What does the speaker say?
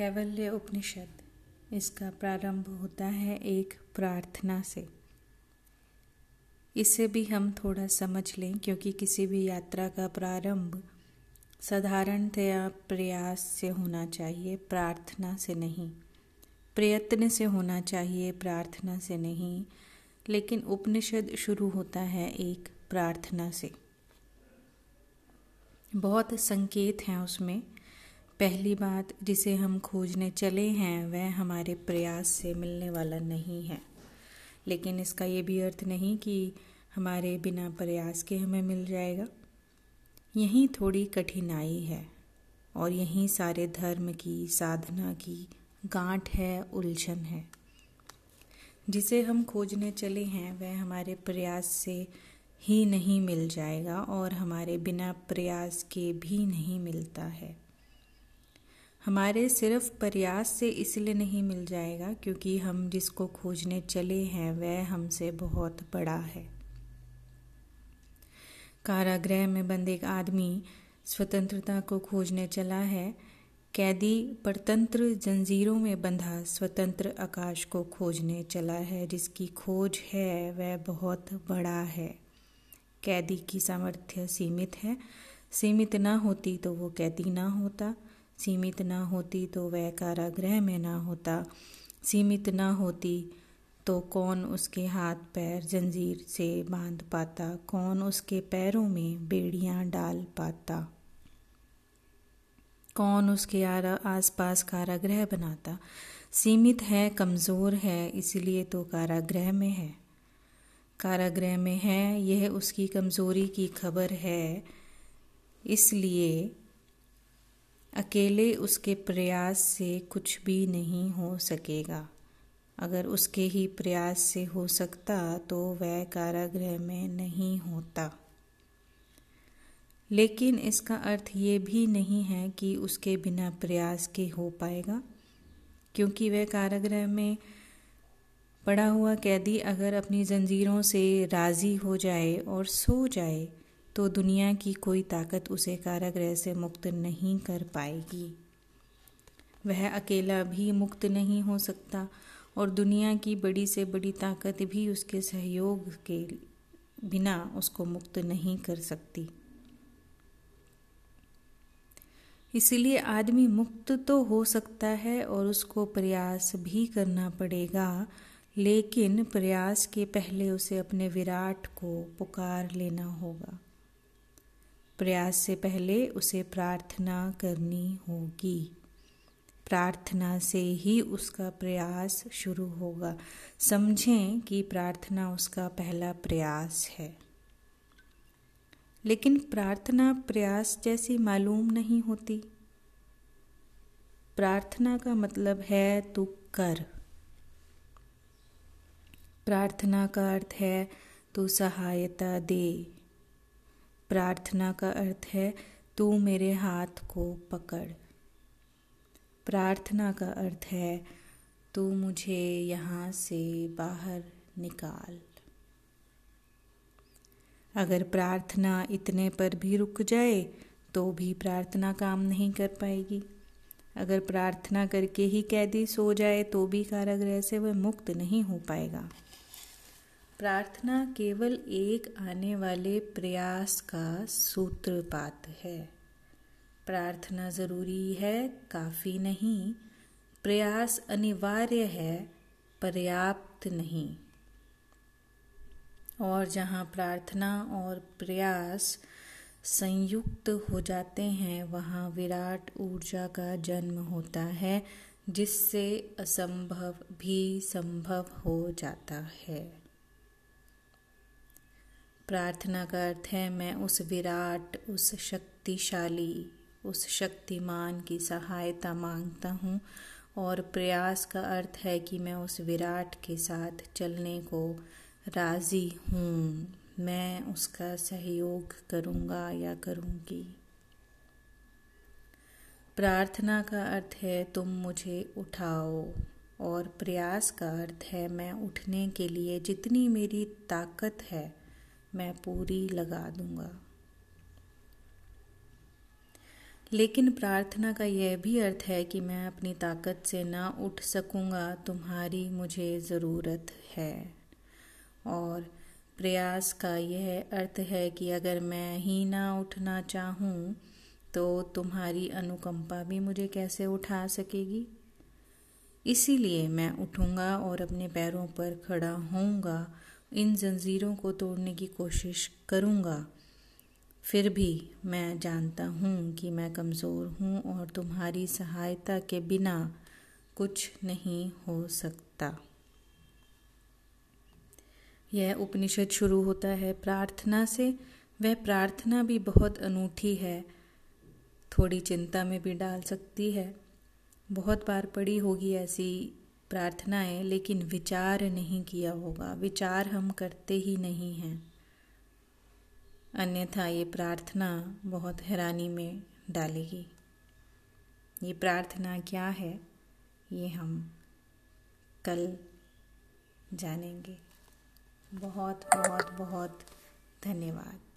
कैवल्य उपनिषद। इसका प्रारंभ होता है एक प्रार्थना से। इसे भी हम थोड़ा समझ लें, क्योंकि किसी भी यात्रा का प्रारंभ साधारणतया प्रयास से होना चाहिए, प्रार्थना से नहीं। प्रयत्न से होना चाहिए, प्रार्थना से नहीं, लेकिन उपनिषद शुरू होता है एक प्रार्थना से। बहुत संकेत हैं उसमें। पहली बात जिसे हम खोजने चले हैं, वह हमारे प्रयास से मिलने वाला नहीं है। लेकिन इसका ये भी अर्थ नहीं कि हमारे बिना प्रयास के हमें मिल जाएगा। यही थोड़ी कठिनाई है और यही सारे धर्म की, साधना की गांठ है, उलझन है। जिसे हम खोजने चले हैं, वह हमारे प्रयास से ही नहीं मिल जाएगा और हमारे बिना प्रयास के भी नहीं मिलता है। हमारे सिर्फ़ प्रयास से इसलिए नहीं मिल जाएगा क्योंकि हम जिसको खोजने चले हैं, वह हमसे बहुत बड़ा है। कारागृह में बंद एक आदमी स्वतंत्रता को खोजने चला है। कैदी परतंत्र जंजीरों में बंधा स्वतंत्र आकाश को खोजने चला है। जिसकी खोज है, वह बहुत बड़ा है। कैदी की सामर्थ्य सीमित है। सीमित ना होती तो वो कैदी ना होता। सीमित ना होती तो वह कारागृह में ना होता। सीमित ना होती तो कौन उसके हाथ पैर जंजीर से बाँध पाता? कौन उसके पैरों में बेड़ियाँ डाल पाता? कौन उसके आसपास कारागृह बनाता? सीमित है, कमज़ोर है, इसलिए तो कारागृह में है। कारागृह में है, यह उसकी कमज़ोरी की खबर है, इसलिए अकेले उसके प्रयास से कुछ भी नहीं हो सकेगा। अगर उसके ही प्रयास से हो सकता तो वह कारागृह में नहीं होता। लेकिन इसका अर्थ ये भी नहीं है कि उसके बिना प्रयास के हो पाएगा, क्योंकि वह कारागृह में पड़ा हुआ कैदी अगर अपनी जंजीरों से राज़ी हो जाए और सो जाए तो दुनिया की कोई ताकत उसे कारागृह से मुक्त नहीं कर पाएगी। वह अकेला भी मुक्त नहीं हो सकता और दुनिया की बड़ी से बड़ी ताकत भी उसके सहयोग के बिना उसको मुक्त नहीं कर सकती। इसलिए आदमी मुक्त तो हो सकता है और उसको प्रयास भी करना पड़ेगा, लेकिन प्रयास के पहले उसे अपने विराट को पुकार लेना होगा। प्रयास से पहले उसे प्रार्थना करनी होगी। प्रार्थना से ही उसका प्रयास शुरू होगा। समझें कि प्रार्थना उसका पहला प्रयास है। लेकिन प्रार्थना प्रयास जैसी मालूम नहीं होती। प्रार्थना का मतलब है तू कर। प्रार्थना का अर्थ है तू सहायता दे। प्रार्थना का अर्थ है, तू मेरे हाथ को पकड़। प्रार्थना का अर्थ है, तू मुझे यहाँ से बाहर निकाल। अगर प्रार्थना इतने पर भी रुक जाए तो भी प्रार्थना काम नहीं कर पाएगी। अगर प्रार्थना करके ही कैदी सो जाए तो भी कारागृह से वह मुक्त नहीं हो पाएगा। प्रार्थना केवल एक आने वाले प्रयास का सूत्रपात है। प्रार्थना ज़रूरी है, काफ़ी नहीं। प्रयास अनिवार्य है, पर्याप्त नहीं। और जहाँ प्रार्थना और प्रयास संयुक्त हो जाते हैं, वहाँ विराट ऊर्जा का जन्म होता है, जिससे असंभव भी संभव हो जाता है। प्रार्थना का अर्थ है, मैं उस विराट, उस शक्तिशाली, उस शक्तिमान की सहायता माँगता हूँ और प्रयास का अर्थ है कि मैं उस विराट के साथ चलने को राज़ी हूँ। मैं उसका सहयोग करूँगा या करूँगी? प्रार्थना का अर्थ है, तुम मुझे उठाओ। और प्रयास का अर्थ है, मैं उठने के लिए जितनी मेरी ताकत है मैं पूरी लगा दूँगा। लेकिन प्रार्थना का यह भी अर्थ है कि मैं अपनी ताकत से ना उठ सकूँगा, तुम्हारी मुझे ज़रूरत है। और प्रयास का यह अर्थ है कि अगर मैं ही ना उठना चाहूँ तो तुम्हारी अनुकंपा भी मुझे कैसे उठा सकेगी? इसीलिए मैं उठूँगा और अपने पैरों पर खड़ा होऊँगा इन जंजीरों को तोड़ने की कोशिश करूँगा। फिर भी मैं जानता हूँ कि मैं कमज़ोर हूँ और तुम्हारी सहायता के बिना कुछ नहीं हो सकता। यह उपनिषद शुरू होता है प्रार्थना से। वह प्रार्थना भी बहुत अनूठी है। थोड़ी चिंता में भी डाल सकती है। बहुत बार पड़ी होगी ऐसी प्रार्थनाएँ, लेकिन विचार नहीं किया होगा। विचार हम करते ही नहीं हैं। अन्यथा ये प्रार्थना बहुत हैरानी में डालेगी। ये प्रार्थना क्या है, ये हम कल जानेंगे। बहुत बहुत बहुत धन्यवाद।